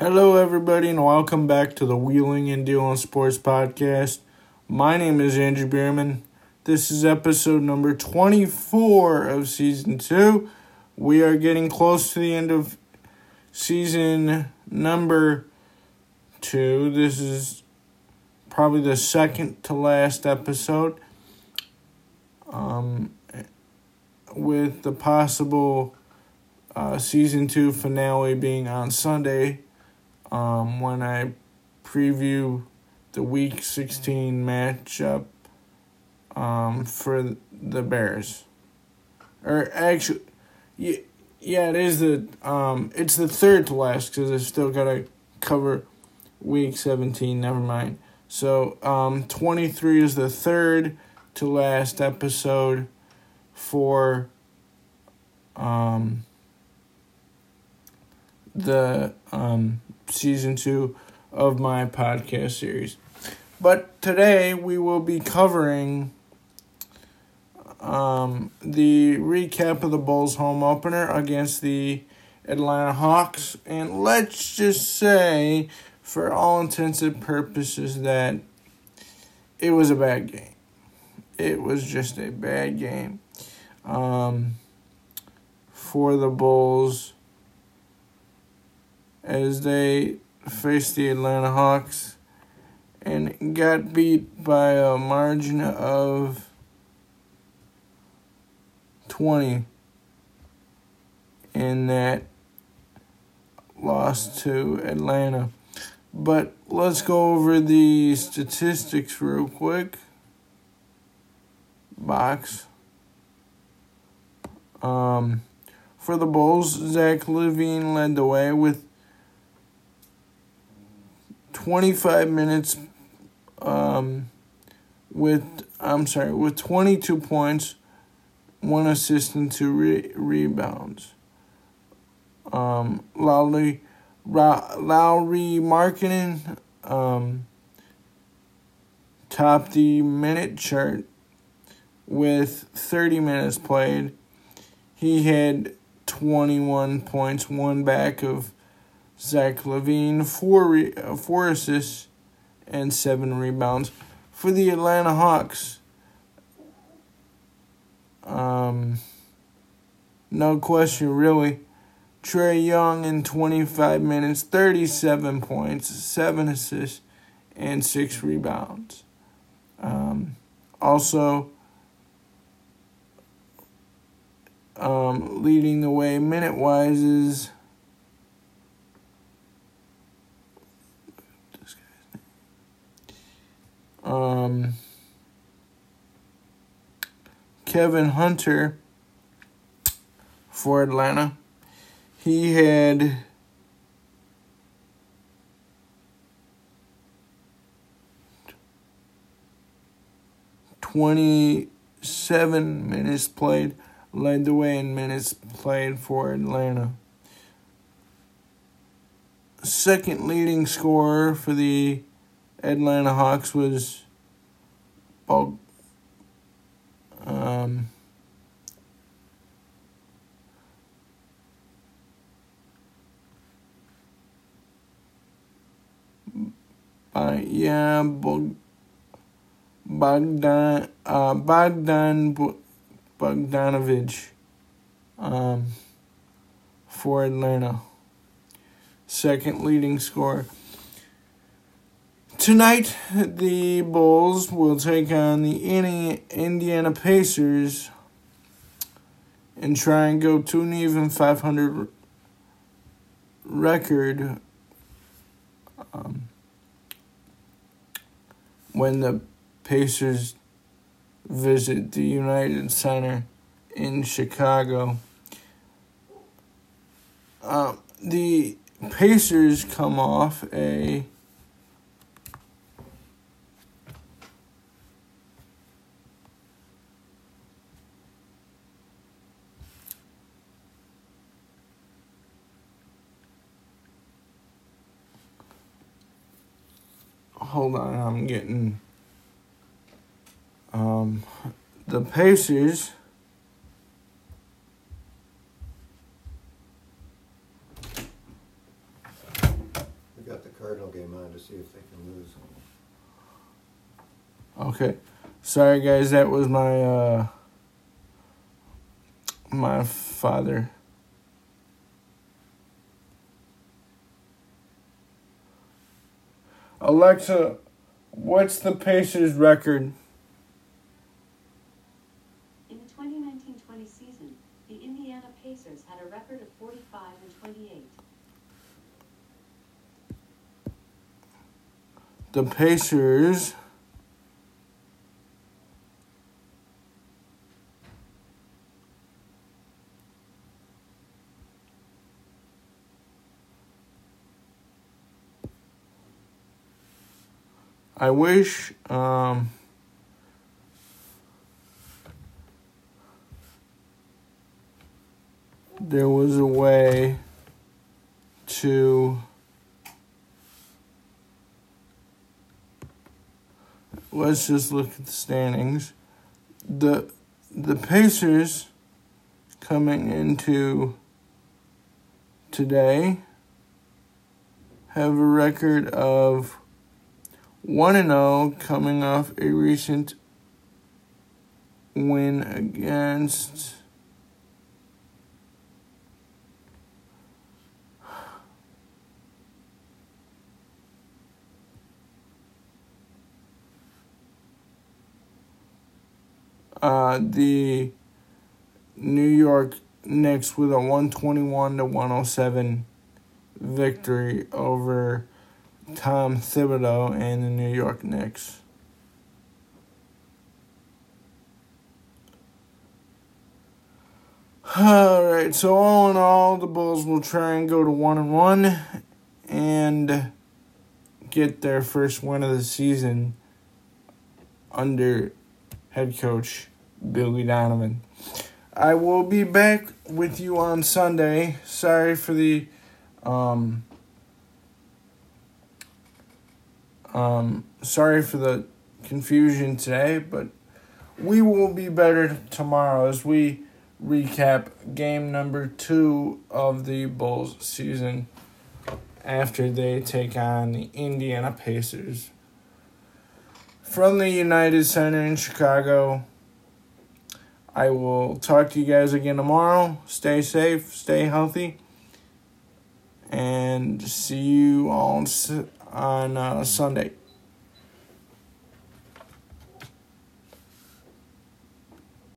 Hello, everybody, and welcome back to the Wheeling and Dealing Sports Podcast. My name is Andrew Bierman. This is episode number 24 of season 2. We are getting close to the end of season number 2. This is probably the second to last episode. Um, with the possible uh, season 2 finale being on Sunday um, when I preview the Week 16 matchup um, for the Bears. Or actually, yeah, yeah, it is the um, it's the third to last because I still gotta cover Week 17. Never mind. So um, 23 is the third to last episode for um the um season two of my podcast series. But today we will be covering um, the recap of the Bulls home opener against the Atlanta Hawks. And let's just say, for all intents and purposes, that it was a bad game. It was just a bad game um, for the Bulls as they faced the Atlanta Hawks and got beat by a margin of 20 in that loss to Atlanta. But let's go over the statistics real quick. Box. Um, for the Bulls, Zach LaVine led the way with 25 minutes um, with I'm sorry with 22 points, one assist and two re- rebounds. Um, Lauri Ra- Lauri Markkanen um, topped the minute chart with 30 minutes played. He had 21 points, one back of Zach LaVine, four, re- uh, four assists and seven rebounds. For the Atlanta Hawks, um, no question, really. Trae Young in 25 minutes, 37 points, 7 assists, and 6 rebounds. Um, also, um, leading the way minute wise is um, Kevin Hunter for Atlanta. He had twenty-seven minutes played, led the way in minutes played for Atlanta. Second leading scorer for the Atlanta Hawks was Bog, um, uh, yeah, Bog, Bogdan, uh, Bogdan Bogdanovich um, for Atlanta. Second leading scorer. Tonight, the Bulls will take on the Indiana Pacers and try and go to an even 500 record um, when the Pacers visit the United Center in Chicago. Uh, the Pacers come off a hold on, I'm getting um the Pacers We got the Cardinal game on to see if they can lose. Okay. Sorry guys, that was my uh my father. Alexa, what's the Pacers record? In the 2019-20 season, the Indiana Pacers had a record of 45 and 28. The Pacers I wish um, there was a way to let's just look at the standings. The the Pacers coming into today have a record of 1 and 0 coming off a recent win against uh, the New York Knicks with a 121 to 107 victory over Tom Thibodeau and the New York Knicks. All right, so all in all, the Bulls will try and go to one and one, and get their first win of the season under head coach Billy Donovan. I will be back with you on Sunday. Sorry for the um, um, sorry for the confusion today, but we will be better tomorrow as we recap game number two of the Bulls season after they take on the Indiana Pacers. From the United Center in Chicago, I will talk to you guys again tomorrow. Stay safe, stay healthy, and see you all on uh, Sunday.